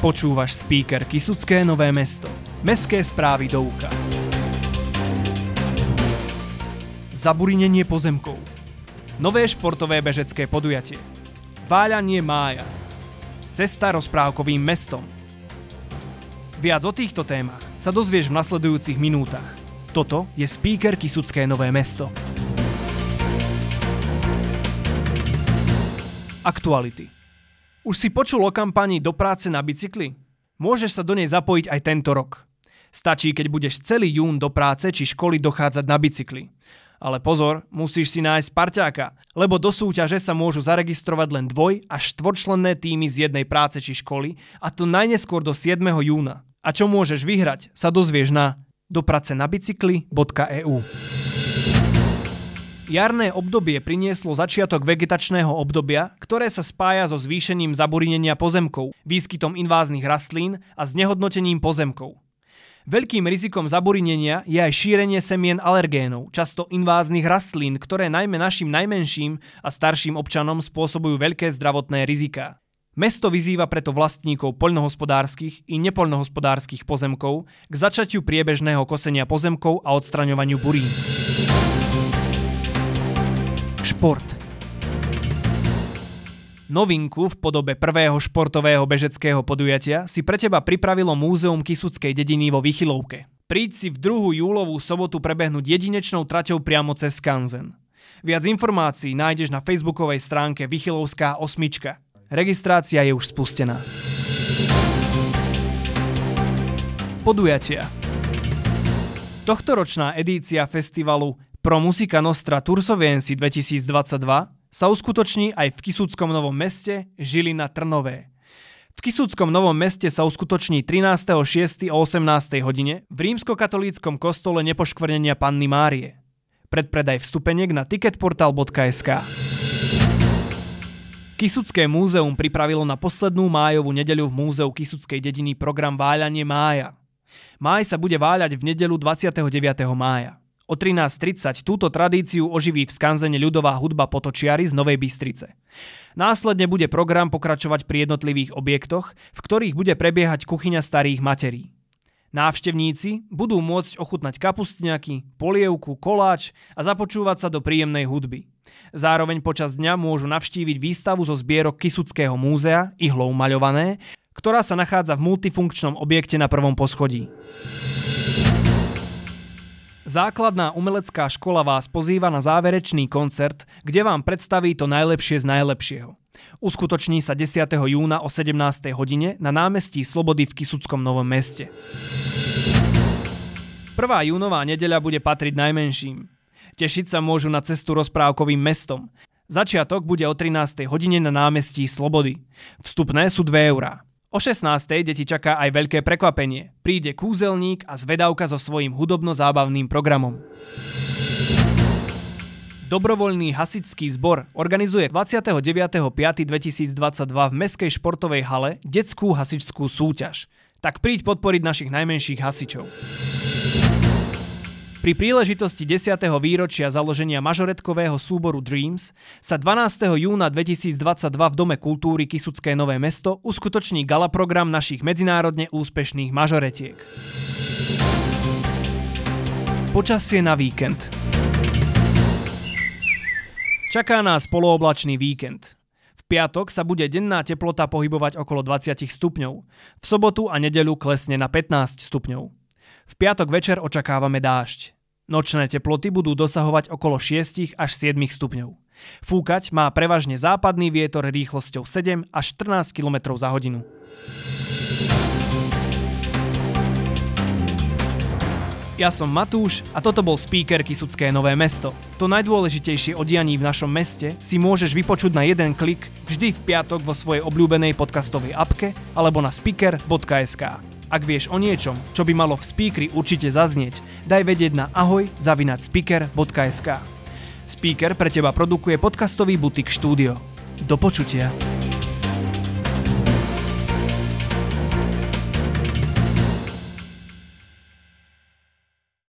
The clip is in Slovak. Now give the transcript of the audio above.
Počúvaš speaker Kisucké Nové mesto. Mestské správy do ucha. Zaburinenie pozemkov. Nové športové bežecké podujatie. Váľanie mája. Cesta rozprávkovým mestom. Viac o týchto témach sa dozvieš v nasledujúcich minútach. Toto je speaker Kisucké Nové mesto. Aktuality. Už si počul o kampani Do práce na bicykli? Môžeš sa do nej zapojiť aj tento rok. Stačí, keď budeš celý jún do práce či školy dochádzať na bicykli. Ale pozor, musíš si nájsť parťáka, lebo do súťaže sa môžu zaregistrovať len dvoj až štvorčlenné týmy z jednej práce či školy a to najneskôr do 7. júna. A čo môžeš vyhrať, sa dozvieš na dopracenabicykli.eu. Jarné obdobie prinieslo začiatok vegetačného obdobia, ktoré sa spája so zvýšením zaburinenia pozemkov, výskytom inváznych rastlín a znehodnotením pozemkov. Veľkým rizikom zaburinenia je aj šírenie semien alergénov, často inváznych rastlín, ktoré najmä našim najmenším a starším občanom spôsobujú veľké zdravotné riziká. Mesto vyzýva preto vlastníkov poľnohospodárskych i nepoľnohospodárskych pozemkov k začatiu priebežného kosenia pozemkov a odstraňovaniu burín. Šport. Novinku v podobe prvého športového bežeckého podujatia si pre teba pripravilo Múzeum Kisuckej dediny vo Vychylovke. Príď si v druhú júlovú sobotu prebehnúť jedinečnou traťou priamo cez Skanzen. Viac informácií nájdeš na facebookovej stránke Vychylovská osmička. Registrácia je už spustená. Podujatia Tohtoročná edícia festivalu Pro Musica Nostra Tursoviensi 2022 sa uskutoční aj v Kisúckom Novom meste, Žilina Trnové. V Kisúckom Novom meste sa uskutoční 13.6. o 18. hodine v rímskokatolíckom kostole nepoškvrnenia Panny Márie. Predpredaj vstupeniek na ticketportal.sk Kisucké múzeum pripravilo na poslednú májovú nedeľu v múzeu Kisuckej dediny program Váľanie mája. Máj sa bude váľať v nedelu 29. mája. O 13.30 túto tradíciu oživí v skanzene ľudová hudba Potočiary z Novej Bystrice. Následne bude program pokračovať pri jednotlivých objektoch, v ktorých bude prebiehať kuchyňa starých materí. Návštevníci budú môcť ochutnať kapustňaky, polievku, koláč a započúvať sa do príjemnej hudby. Zároveň počas dňa môžu navštíviť výstavu zo zbierok Kisuckého múzea, ihlou maľované, ktorá sa nachádza v multifunkčnom objekte na prvom poschodí. Základná umelecká škola vás pozýva na záverečný koncert, kde vám predstaví to najlepšie z najlepšieho. Uskutoční sa 10. júna o 17. hodine na námestí Slobody v Kisuckom Novom meste. 1. júnová nedeľa bude patriť najmenším. Tešiť sa môžu na cestu rozprávkovým mestom. Začiatok bude o 13. hodine na námestí Slobody. Vstupné sú 2 eurá. O 16. deti čaká aj veľké prekvapenie. Príde kúzelník a zvedavka so svojím hudobno-zábavným programom. Dobrovoľný hasičský zbor organizuje 29.5.2022 v Mestskej športovej hale detskú hasičskú súťaž. Tak príď podporiť našich najmenších hasičov. Pri príležitosti 10. výročia založenia mažoretkového súboru Dreams sa 12. júna 2022 v Dome kultúry Kisucké Nové mesto uskutoční gala program našich medzinárodne úspešných mažoretiek. Počasie na víkend Čaká nás polooblačný víkend. V piatok sa bude denná teplota pohybovať okolo 20 stupňov. V sobotu a nedeľu klesne na 15 stupňov. V piatok večer očakávame dážď. Nočné teploty budú dosahovať okolo 6 až 7 stupňov. Fúkať má prevažne západný vietor rýchlosťou 7 až 14 km za hodinu. Ja som Matúš a toto bol speaker Kisucké Nové mesto. To najdôležitejšie o dianí v našom meste si môžeš vypočuť na jeden klik vždy v piatok vo svojej obľúbenej podcastovej apke alebo na speaker.sk. Ak vieš o niečom, čo by malo v speakeri určite zaznieť, daj vedieť na ahoj speaker.sk. Speaker pre teba produkuje podcastový butik štúdio. Do počutia.